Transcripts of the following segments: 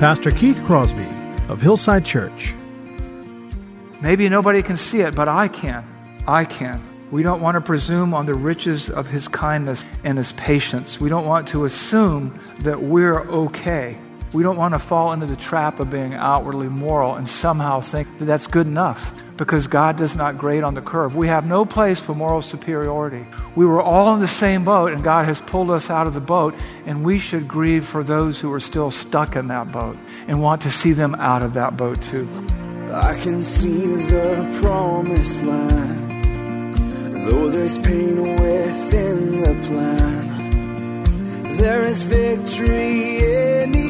Pastor Keith Crosby of Hillside Church. Maybe nobody can see it, but I can. I can. We don't want to presume on the riches of his kindness and his patience. We don't want to assume that we're okay. We don't want to fall into the trap of being outwardly moral and somehow think that that's good enough because God does not grade on the curve. We have no place for moral superiority. We were all in the same boat, and God has pulled us out of the boat, and we should grieve for those who are still stuck in that boat and want to see them out of that boat too. I can see the promised land, though there's pain within the plan. There is victory in the.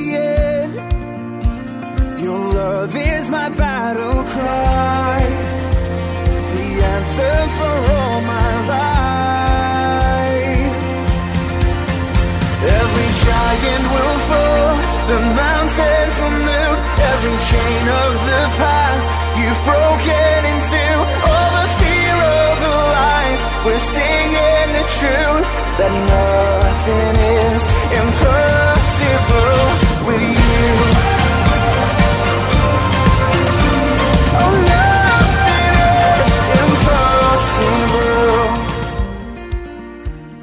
Your love is my battle cry, the answer for all my life. Every giant will fall, the mountains will move, every chain of the past you've broken into. All the fear of the lies, we're singing the truth that nothing is impossible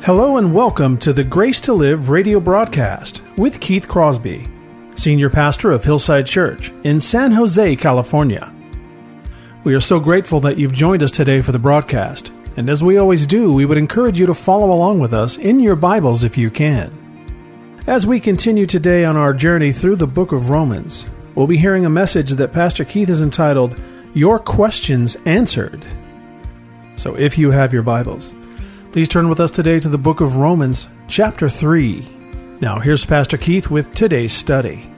Hello and welcome to the Grace to Live radio broadcast with Keith Crosby, Senior Pastor of Hillside Church in San Jose, California. We are so grateful that you've joined us today for the broadcast, and as we always do, we would encourage you to follow along with us in your Bibles if you can. As we continue today on our journey through the book of Romans, we'll be hearing a message that Pastor Keith has entitled, Your Questions Answered. So if you have your Bibles, please turn with us today to the book of Romans, chapter 3. Now, here's Pastor Keith with today's study.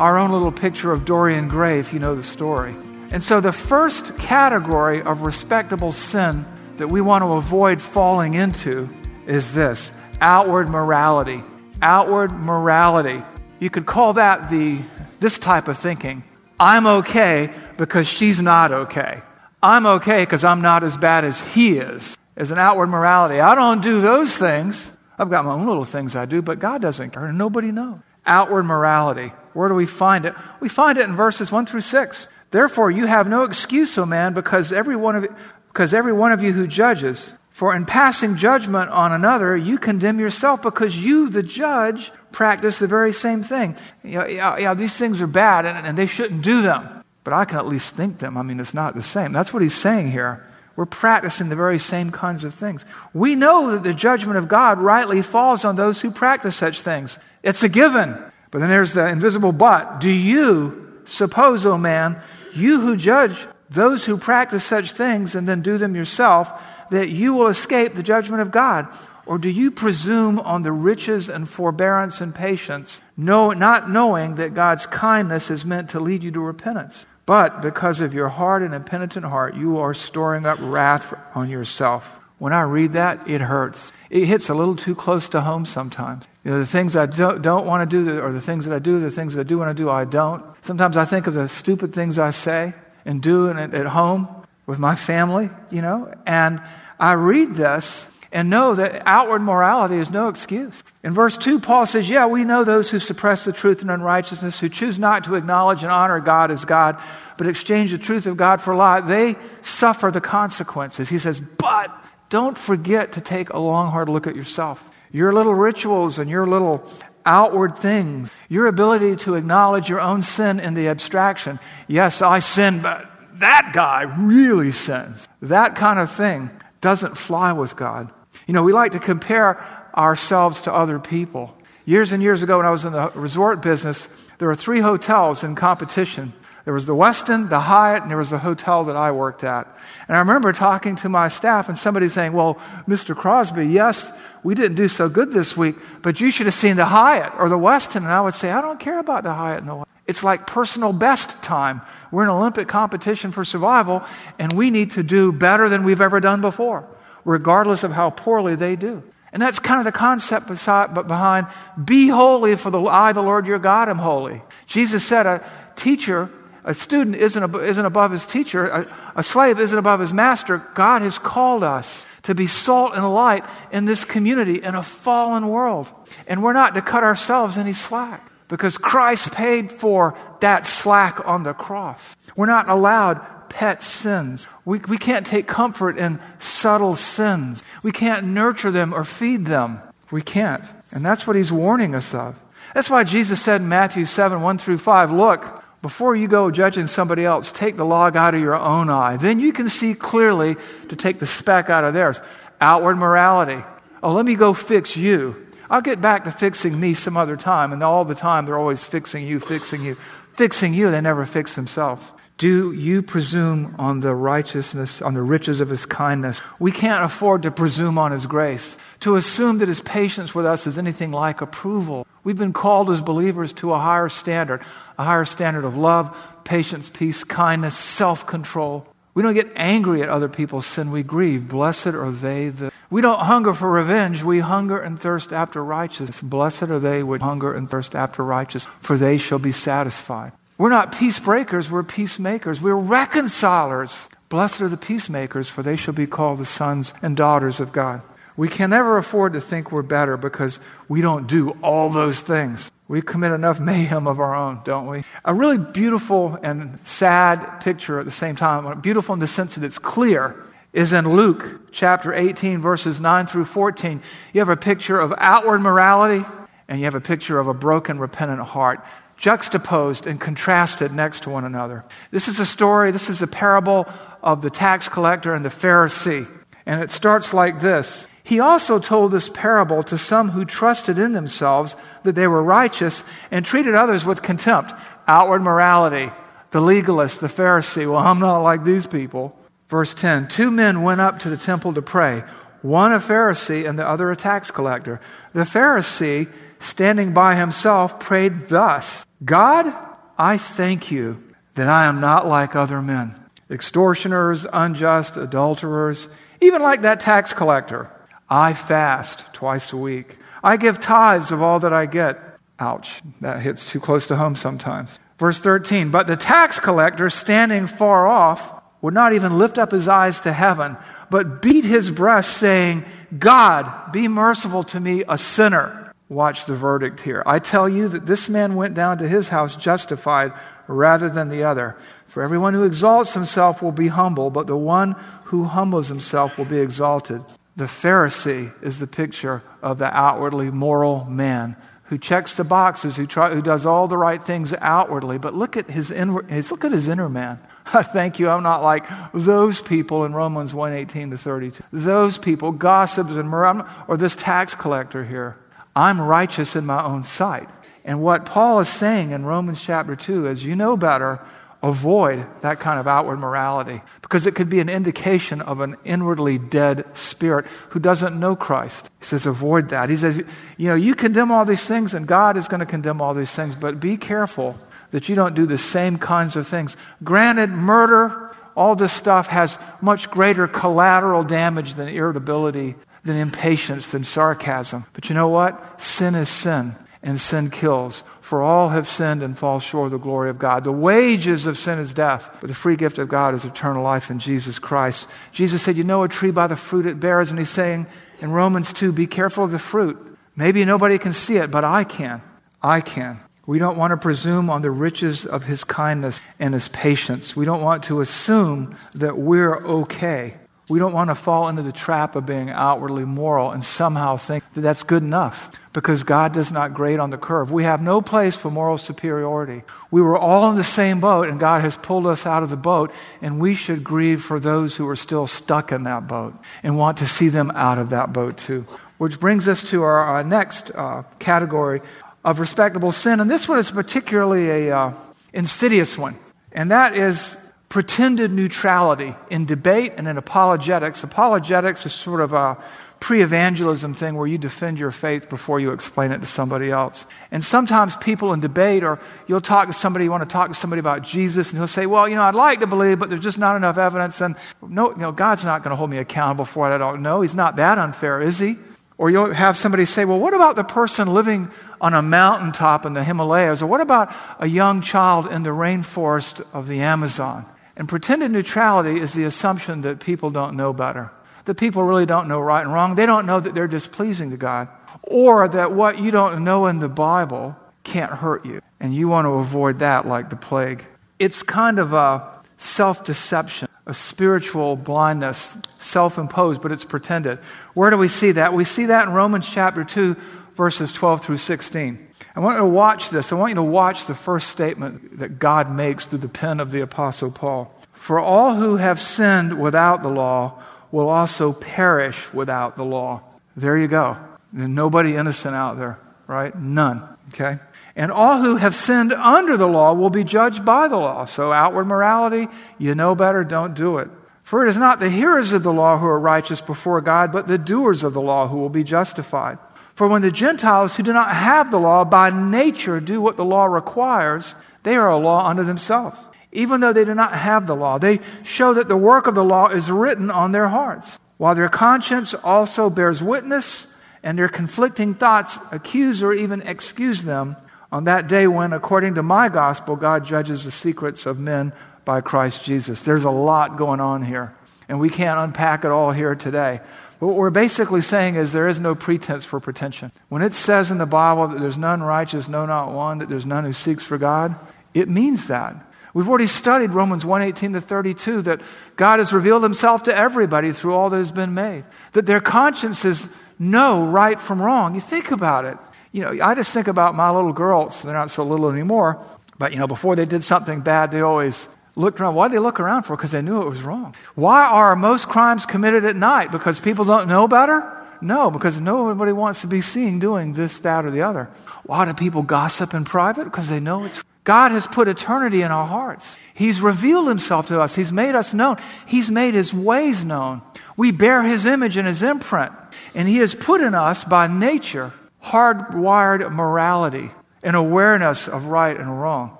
our own little picture of Dorian Gray, if you know the story. And so, the first category of respectable sin that we want to avoid falling into is this outward morality. Outward morality. You could call that the this type of thinking. I'm okay because she's not okay. I'm okay because I'm not as bad as he is. As an outward morality. I don't do those things. I've got my own little things I do, but God doesn't care. Nobody knows. Outward morality. Where do we find it? We find it in verses 1 through 6. Therefore, you have no excuse, O man, because every one of, because every one of you who judges, for in passing judgment on another, you condemn yourself because you, the judge, practice the very same thing. You yeah, yeah, these things are bad and, and they shouldn't do them, but I can at least think them. I mean, it's not the same. That's what he's saying here. We're practicing the very same kinds of things. We know that the judgment of God rightly falls on those who practice such things. It's a given. But then there's the invisible but. Do you suppose, O oh man, you who judge those who practice such things and then do them yourself, that you will escape the judgment of God? Or do you presume on the riches and forbearance and patience, know, not knowing that God's kindness is meant to lead you to repentance? But because of your hard and impenitent heart, you are storing up wrath on yourself. When I read that, it hurts. It hits a little too close to home sometimes. You know, the things I don't, don't want to do, or the things that I do, the things that I do want to do, I don't. Sometimes I think of the stupid things I say and do at, at home with my family, you know, and I read this and know that outward morality is no excuse. In verse 2, Paul says, Yeah, we know those who suppress the truth in unrighteousness, who choose not to acknowledge and honor God as God, but exchange the truth of God for a lie, they suffer the consequences. He says, But don't forget to take a long, hard look at yourself. Your little rituals and your little outward things, your ability to acknowledge your own sin in the abstraction. Yes, I sin, but that guy really sins. That kind of thing doesn't fly with God. You know, we like to compare ourselves to other people. Years and years ago, when I was in the resort business, there were three hotels in competition. There was the Westin, the Hyatt, and there was the hotel that I worked at. And I remember talking to my staff and somebody saying, Well, Mr. Crosby, yes, We didn't do so good this week, but you should have seen the Hyatt or the Westin. And I would say, I don't care about the Hyatt and the Westin. It's like personal best time. We're in Olympic competition for survival, and we need to do better than we've ever done before, regardless of how poorly they do. And that's kind of the concept beside, but behind be holy, for the, I, the Lord your God, am holy. Jesus said, a teacher, a student isn't, isn't above his teacher, a, a slave isn't above his master. God has called us to be salt and light in this community in a fallen world. And we're not to cut ourselves any slack because Christ paid for that slack on the cross. We're not allowed pet sins. We, we can't take comfort in subtle sins. We can't nurture them or feed them. We can't. And that's what he's warning us of. That's why Jesus said in Matthew 7 1 through 5 Look, before you go judging somebody else, take the log out of your own eye. Then you can see clearly to take the speck out of theirs. Outward morality. Oh, let me go fix you. I'll get back to fixing me some other time. And all the time, they're always fixing you, fixing you, fixing you. They never fix themselves. Do you presume on the righteousness, on the riches of his kindness? We can't afford to presume on his grace, to assume that his patience with us is anything like approval. We've been called as believers to a higher standard, a higher standard of love, patience, peace, kindness, self control. We don't get angry at other people's sin, we grieve. Blessed are they that. We don't hunger for revenge, we hunger and thirst after righteousness. Blessed are they which hunger and thirst after righteousness, for they shall be satisfied. We're not peace breakers, we're peacemakers. We're reconcilers. Blessed are the peacemakers, for they shall be called the sons and daughters of God. We can never afford to think we're better because we don't do all those things. We commit enough mayhem of our own, don't we? A really beautiful and sad picture at the same time, beautiful in the sense that it's clear, is in Luke chapter 18, verses 9 through 14. You have a picture of outward morality, and you have a picture of a broken, repentant heart juxtaposed and contrasted next to one another. This is a story, this is a parable of the tax collector and the Pharisee. And it starts like this He also told this parable to some who trusted in themselves that they were righteous and treated others with contempt. Outward morality, the legalist, the Pharisee. Well, I'm not like these people. Verse 10 Two men went up to the temple to pray, one a Pharisee and the other a tax collector. The Pharisee, standing by himself, prayed thus God, I thank you that I am not like other men, extortioners, unjust, adulterers, even like that tax collector. I fast twice a week. I give tithes of all that I get. Ouch, that hits too close to home sometimes. Verse 13, but the tax collector standing far off would not even lift up his eyes to heaven, but beat his breast, saying, God, be merciful to me, a sinner. Watch the verdict here. I tell you that this man went down to his house justified rather than the other. For everyone who exalts himself will be humble, but the one who humbles himself will be exalted. The Pharisee is the picture of the outwardly moral man who checks the boxes, who, try, who does all the right things outwardly. But look at his inward, his, look at his inner man. Thank you. I'm not like those people in Romans 1:18 to 32. Those people, gossips and murder, or this tax collector here. I'm righteous in my own sight. And what Paul is saying in Romans chapter 2 is you know better, avoid that kind of outward morality because it could be an indication of an inwardly dead spirit who doesn't know Christ. He says, avoid that. He says, you know, you condemn all these things and God is going to condemn all these things, but be careful that you don't do the same kinds of things. Granted, murder, all this stuff has much greater collateral damage than irritability than impatience, than sarcasm. But you know what? Sin is sin, and sin kills. For all have sinned and fall short of the glory of God. The wages of sin is death, but the free gift of God is eternal life in Jesus Christ. Jesus said, You know a tree by the fruit it bears. And he's saying in Romans 2, Be careful of the fruit. Maybe nobody can see it, but I can. I can. We don't want to presume on the riches of his kindness and his patience. We don't want to assume that we're okay. We don't want to fall into the trap of being outwardly moral and somehow think that that's good enough because God does not grade on the curve. We have no place for moral superiority. We were all in the same boat and God has pulled us out of the boat and we should grieve for those who are still stuck in that boat and want to see them out of that boat too. Which brings us to our, next uh, category of respectable sin. And this one is particularly a uh, insidious one. And that is pretended neutrality in debate and in apologetics. Apologetics is sort of a pre evangelism thing where you defend your faith before you explain it to somebody else. And sometimes people in debate, or you'll talk to somebody, you want to talk to somebody about Jesus, and he'll say, Well, you know, I'd like to believe, but there's just not enough evidence. And no, you know, God's not going to hold me accountable for what I don't know. He's not that unfair, is he? Or you'll have somebody say, Well, what about the person living on a mountaintop in the Himalayas? Or what about a young child in the rainforest of the Amazon? And pretended neutrality is the assumption that people don't know better that people really don't know right and wrong. They don't know that they're displeasing to God, or that what you don't know in the Bible can't hurt you. And you want to avoid that like the plague. It's kind of a self deception, a spiritual blindness, self imposed, but it's pretended. Where do we see that? We see that in Romans chapter 2, verses 12 through 16. I want you to watch this. I want you to watch the first statement that God makes through the pen of the Apostle Paul. For all who have sinned without the law will also perish without the law. There you go. There's nobody innocent out there, right? None. Okay? And all who have sinned under the law will be judged by the law. So, outward morality, you know better, don't do it. For it is not the hearers of the law who are righteous before God, but the doers of the law who will be justified. For when the Gentiles who do not have the law by nature do what the law requires, they are a law unto themselves even though they do not have the law. They show that the work of the law is written on their hearts, while their conscience also bears witness, and their conflicting thoughts accuse or even excuse them on that day when, according to my gospel, God judges the secrets of men by Christ Jesus. There's a lot going on here, and we can't unpack it all here today. But what we're basically saying is there is no pretense for pretension. When it says in the Bible that there's none righteous, no, not one, that there's none who seeks for God, it means that. We've already studied Romans 1:18 to 32 that God has revealed himself to everybody through all that has been made. That their consciences know right from wrong. You think about it. You know, I just think about my little girls. They're not so little anymore, but you know, before they did something bad, they always looked around. Why did they look around for? Because they knew it was wrong. Why are most crimes committed at night? Because people don't know better? No, because nobody wants to be seen doing this, that, or the other. Why do people gossip in private? Because they know it's God has put eternity in our hearts. He's revealed himself to us. He's made us known. He's made his ways known. We bear his image and his imprint. And he has put in us by nature hardwired morality and awareness of right and wrong.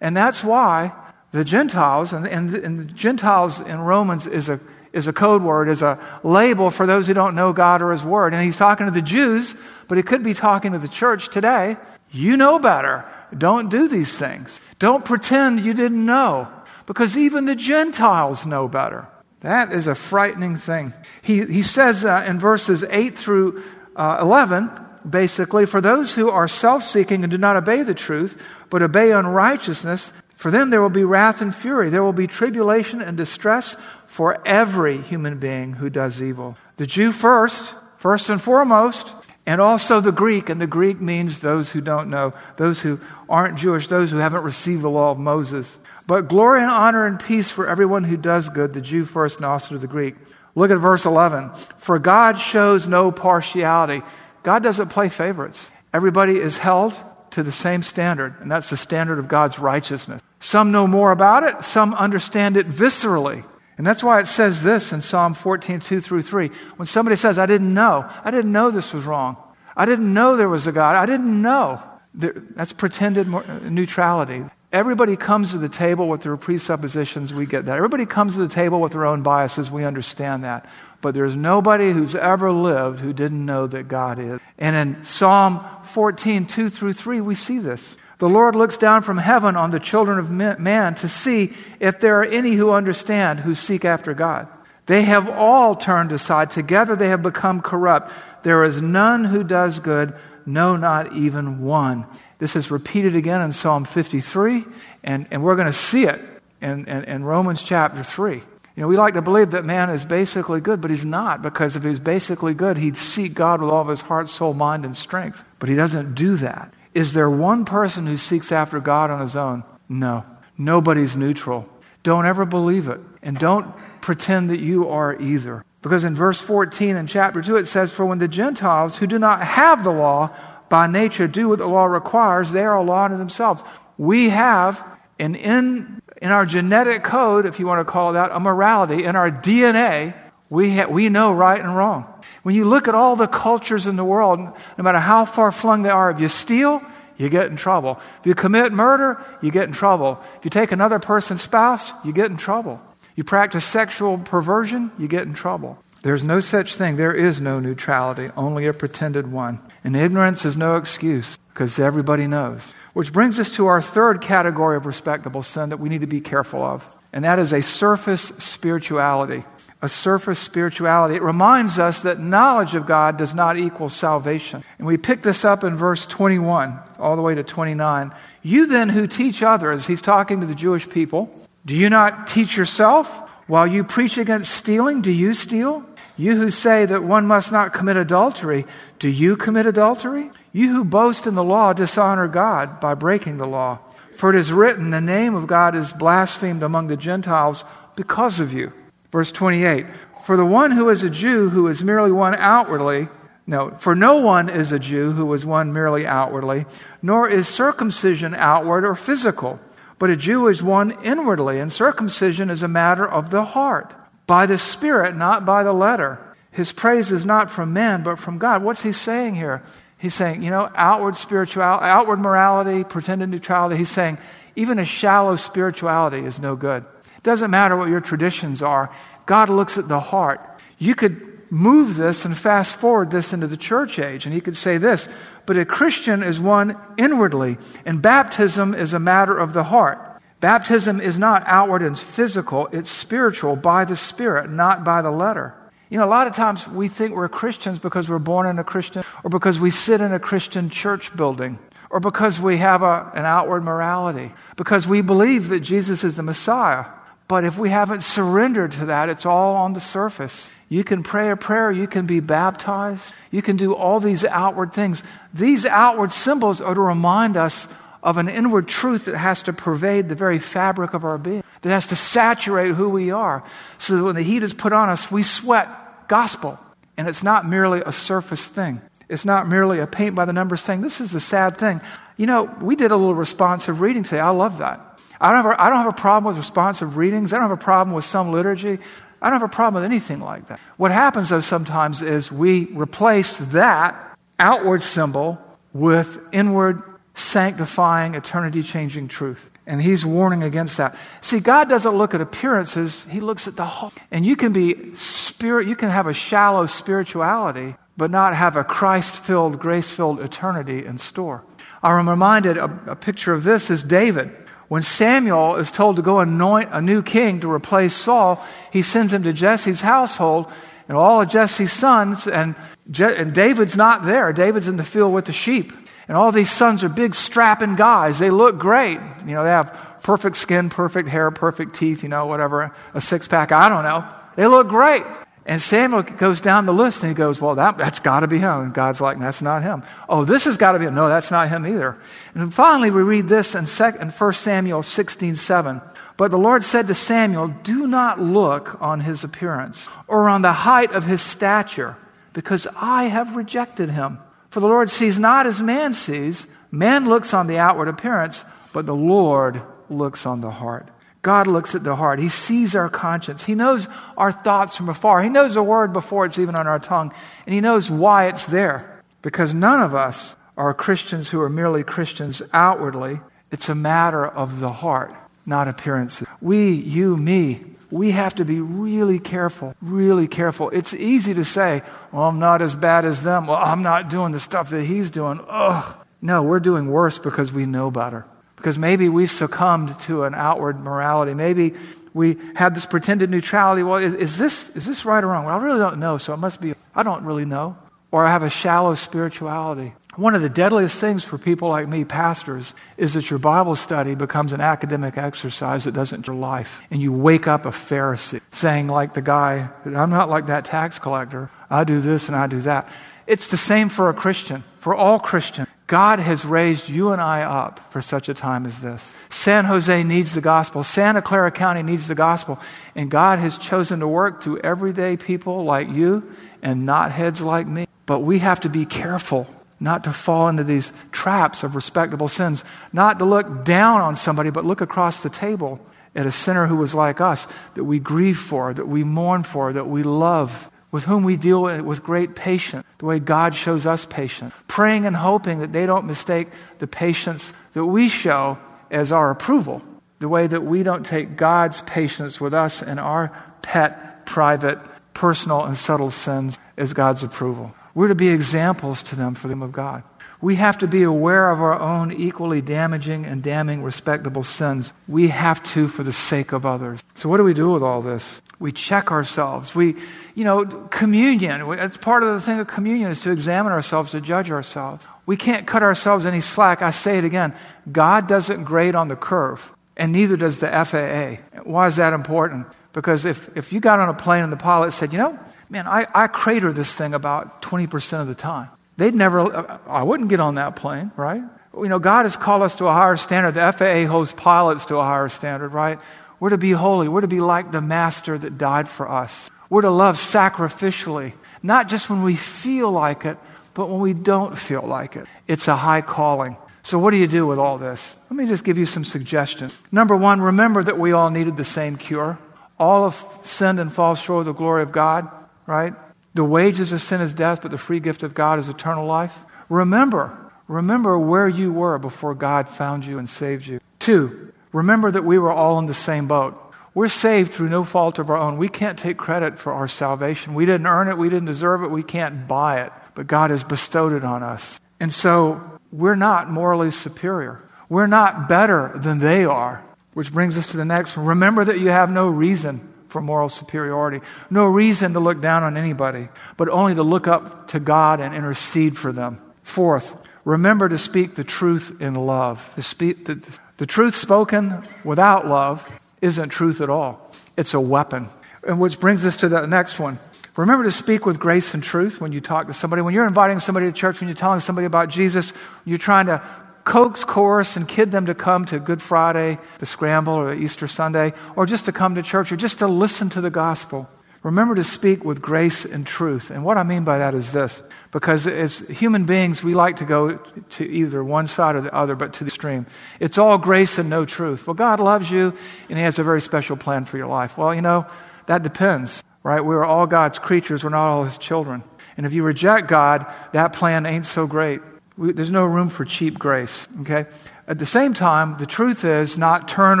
And that's why the Gentiles, and, and, and the Gentiles in Romans is a, is a code word, is a label for those who don't know God or his word. And he's talking to the Jews, but he could be talking to the church today. You know better. Don't do these things. Don't pretend you didn't know, because even the Gentiles know better. That is a frightening thing. He, he says uh, in verses 8 through uh, 11, basically, for those who are self seeking and do not obey the truth, but obey unrighteousness, for them there will be wrath and fury. There will be tribulation and distress for every human being who does evil. The Jew first, first and foremost, and also the Greek, and the Greek means those who don't know, those who aren't Jewish, those who haven't received the law of Moses. But glory and honor and peace for everyone who does good, the Jew first and also the Greek. Look at verse 11. For God shows no partiality. God doesn't play favorites. Everybody is held to the same standard, and that's the standard of God's righteousness. Some know more about it, some understand it viscerally. And that's why it says this in Psalm 14, 2 through 3. When somebody says, I didn't know, I didn't know this was wrong. I didn't know there was a God. I didn't know. That's pretended neutrality. Everybody comes to the table with their presuppositions. We get that. Everybody comes to the table with their own biases. We understand that. But there's nobody who's ever lived who didn't know that God is. And in Psalm 14, 2 through 3, we see this. The Lord looks down from heaven on the children of man to see if there are any who understand, who seek after God. They have all turned aside. Together they have become corrupt. There is none who does good, no, not even one. This is repeated again in Psalm 53, and, and we're going to see it in, in, in Romans chapter 3. You know, we like to believe that man is basically good, but he's not, because if he was basically good, he'd seek God with all of his heart, soul, mind, and strength. But he doesn't do that. Is there one person who seeks after God on his own? No. Nobody's neutral. Don't ever believe it. And don't pretend that you are either. Because in verse 14 in chapter 2, it says, For when the Gentiles who do not have the law by nature do what the law requires, they are a law to themselves. We have an in, in our genetic code, if you want to call it that, a morality. In our DNA, we, ha- we know right and wrong. When you look at all the cultures in the world, no matter how far flung they are, if you steal, you get in trouble. If you commit murder, you get in trouble. If you take another person's spouse, you get in trouble. You practice sexual perversion, you get in trouble. There's no such thing. There is no neutrality, only a pretended one. And ignorance is no excuse because everybody knows. Which brings us to our third category of respectable sin that we need to be careful of, and that is a surface spirituality a surface spirituality. It reminds us that knowledge of God does not equal salvation. And we pick this up in verse 21 all the way to 29. You then who teach others, he's talking to the Jewish people, do you not teach yourself? While you preach against stealing, do you steal? You who say that one must not commit adultery, do you commit adultery? You who boast in the law dishonor God by breaking the law. For it is written, the name of God is blasphemed among the Gentiles because of you. Verse 28 For the one who is a Jew who is merely one outwardly, no, for no one is a Jew who is one merely outwardly, nor is circumcision outward or physical, but a Jew is one inwardly, and circumcision is a matter of the heart, by the Spirit, not by the letter. His praise is not from men, but from God. What's he saying here? He's saying, you know, outward spirituality, outward morality, pretended neutrality. He's saying, even a shallow spirituality is no good. Doesn't matter what your traditions are, God looks at the heart. You could move this and fast forward this into the church age, and he could say this But a Christian is one inwardly, and baptism is a matter of the heart. Baptism is not outward and physical, it's spiritual by the Spirit, not by the letter. You know, a lot of times we think we're Christians because we're born in a Christian, or because we sit in a Christian church building, or because we have a, an outward morality, because we believe that Jesus is the Messiah. But if we haven't surrendered to that, it's all on the surface. You can pray a prayer, you can be baptized, you can do all these outward things. These outward symbols are to remind us of an inward truth that has to pervade the very fabric of our being, that has to saturate who we are. So that when the heat is put on us, we sweat gospel. And it's not merely a surface thing, it's not merely a paint by the numbers thing. This is the sad thing. You know, we did a little responsive reading today. I love that. I don't, have a, I don't have a problem with responsive readings. I don't have a problem with some liturgy. I don't have a problem with anything like that. What happens, though, sometimes is we replace that outward symbol with inward, sanctifying, eternity changing truth. And he's warning against that. See, God doesn't look at appearances, he looks at the whole. And you can be spirit, you can have a shallow spirituality, but not have a Christ filled, grace filled eternity in store. I'm reminded a, a picture of this is David. When Samuel is told to go anoint a new king to replace Saul, he sends him to Jesse's household and all of Jesse's sons, and, Je- and David's not there. David's in the field with the sheep. And all these sons are big, strapping guys. They look great. You know, they have perfect skin, perfect hair, perfect teeth, you know, whatever, a six pack, I don't know. They look great. And Samuel goes down the list and he goes, Well, that, that's got to be him. And God's like, That's not him. Oh, this has got to be him. No, that's not him either. And finally, we read this in, sec- in 1 Samuel 16 7. But the Lord said to Samuel, Do not look on his appearance or on the height of his stature, because I have rejected him. For the Lord sees not as man sees. Man looks on the outward appearance, but the Lord looks on the heart. God looks at the heart. He sees our conscience. He knows our thoughts from afar. He knows a word before it's even on our tongue. And He knows why it's there. Because none of us are Christians who are merely Christians outwardly. It's a matter of the heart, not appearances. We, you, me, we have to be really careful, really careful. It's easy to say, well, I'm not as bad as them. Well, I'm not doing the stuff that he's doing. Ugh. No, we're doing worse because we know better because maybe we've succumbed to an outward morality. Maybe we had this pretended neutrality. Well, is, is, this, is this right or wrong? Well, I really don't know, so it must be, I don't really know. Or I have a shallow spirituality. One of the deadliest things for people like me, pastors, is that your Bible study becomes an academic exercise that doesn't your life. And you wake up a Pharisee saying, like the guy, I'm not like that tax collector. I do this and I do that. It's the same for a Christian, for all Christians. God has raised you and I up for such a time as this. San Jose needs the gospel. Santa Clara County needs the gospel. And God has chosen to work through everyday people like you and not heads like me. But we have to be careful not to fall into these traps of respectable sins, not to look down on somebody, but look across the table at a sinner who was like us, that we grieve for, that we mourn for, that we love, with whom we deal with great patience, the way God shows us patience, praying and hoping that they don't mistake the patience that we show as our approval, the way that we don't take God's patience with us and our pet, private, personal, and subtle sins as God's approval. We're to be examples to them for them of God. We have to be aware of our own equally damaging and damning respectable sins. We have to for the sake of others. So, what do we do with all this? We check ourselves. We, you know, communion, that's part of the thing of communion is to examine ourselves, to judge ourselves. We can't cut ourselves any slack. I say it again God doesn't grade on the curve, and neither does the FAA. Why is that important? Because if, if you got on a plane and the pilot said, you know, man, I, I crater this thing about 20% of the time. They'd never, uh, I wouldn't get on that plane, right? You know, God has called us to a higher standard. The FAA holds pilots to a higher standard, right? We're to be holy. We're to be like the Master that died for us. We're to love sacrificially, not just when we feel like it, but when we don't feel like it. It's a high calling. So, what do you do with all this? Let me just give you some suggestions. Number one, remember that we all needed the same cure. All have sinned and fall short of the glory of God, right? The wages of sin is death, but the free gift of God is eternal life. Remember, remember where you were before God found you and saved you. Two, remember that we were all in the same boat. We're saved through no fault of our own. We can't take credit for our salvation. We didn't earn it, we didn't deserve it, we can't buy it, but God has bestowed it on us. And so we're not morally superior. We're not better than they are, which brings us to the next one. Remember that you have no reason for moral superiority. No reason to look down on anybody, but only to look up to God and intercede for them. Fourth, remember to speak the truth in love. The, speak, the, the truth spoken without love isn't truth at all, it's a weapon. And which brings us to the next one. Remember to speak with grace and truth when you talk to somebody. When you're inviting somebody to church, when you're telling somebody about Jesus, you're trying to coax, coerce, and kid them to come to Good Friday, the Scramble, or Easter Sunday, or just to come to church, or just to listen to the gospel. Remember to speak with grace and truth. And what I mean by that is this because as human beings, we like to go to either one side or the other, but to the extreme. It's all grace and no truth. Well, God loves you, and He has a very special plan for your life. Well, you know, that depends, right? We're all God's creatures, we're not all His children. And if you reject God, that plan ain't so great. We, there's no room for cheap grace, okay? At the same time, the truth is not turn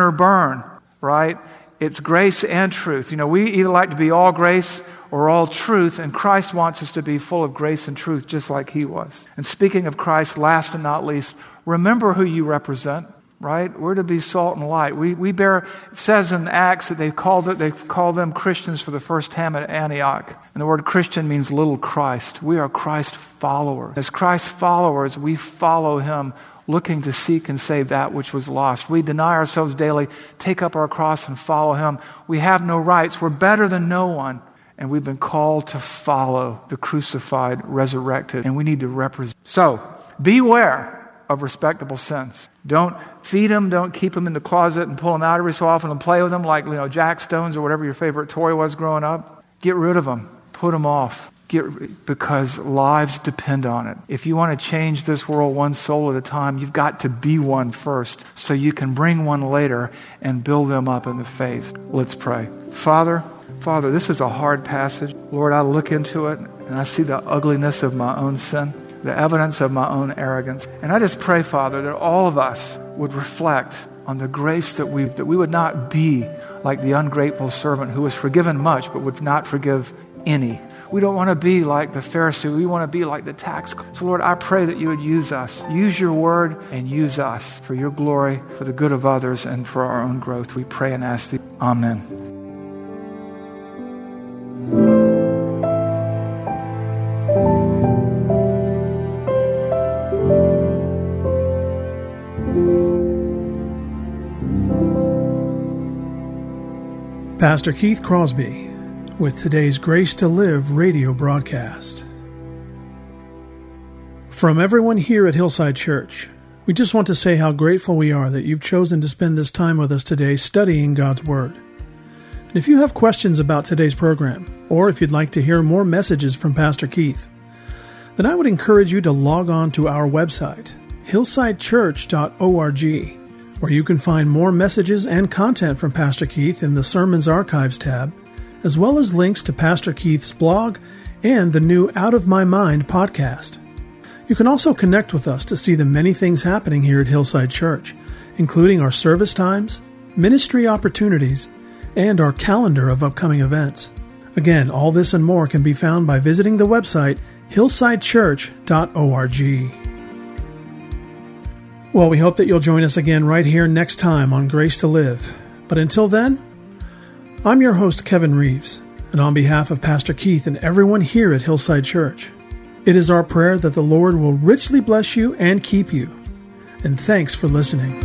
or burn, right? It's grace and truth. You know, we either like to be all grace or all truth, and Christ wants us to be full of grace and truth just like he was. And speaking of Christ, last and not least, remember who you represent right? We're to be salt and light. We, we bear, it says in Acts that they called, it, they called them Christians for the first time at Antioch. And the word Christian means little Christ. We are Christ followers. As Christ followers, we follow him looking to seek and save that which was lost. We deny ourselves daily, take up our cross and follow him. We have no rights. We're better than no one. And we've been called to follow the crucified, resurrected, and we need to represent. So, beware of respectable sense. Don't feed them, don't keep them in the closet and pull them out every so often and play with them like, you know, Jack Stones or whatever your favorite toy was growing up. Get rid of them. Put them off. Get, because lives depend on it. If you want to change this world one soul at a time, you've got to be one first so you can bring one later and build them up in the faith. Let's pray. Father, Father, this is a hard passage. Lord, I look into it and I see the ugliness of my own sin the evidence of my own arrogance. And I just pray, Father, that all of us would reflect on the grace that we that we would not be like the ungrateful servant who was forgiven much but would not forgive any. We don't want to be like the Pharisee. We want to be like the tax. So, Lord, I pray that you would use us. Use your word and use us for your glory, for the good of others, and for our own growth. We pray and ask thee. Amen. Pastor Keith Crosby with today's Grace to Live radio broadcast. From everyone here at Hillside Church, we just want to say how grateful we are that you've chosen to spend this time with us today studying God's Word. And if you have questions about today's program, or if you'd like to hear more messages from Pastor Keith, then I would encourage you to log on to our website, hillsidechurch.org where you can find more messages and content from Pastor Keith in the Sermons Archives tab, as well as links to Pastor Keith's blog and the new Out of My Mind podcast. You can also connect with us to see the many things happening here at Hillside Church, including our service times, ministry opportunities, and our calendar of upcoming events. Again, all this and more can be found by visiting the website hillsidechurch.org. Well, we hope that you'll join us again right here next time on Grace to Live. But until then, I'm your host, Kevin Reeves, and on behalf of Pastor Keith and everyone here at Hillside Church, it is our prayer that the Lord will richly bless you and keep you. And thanks for listening.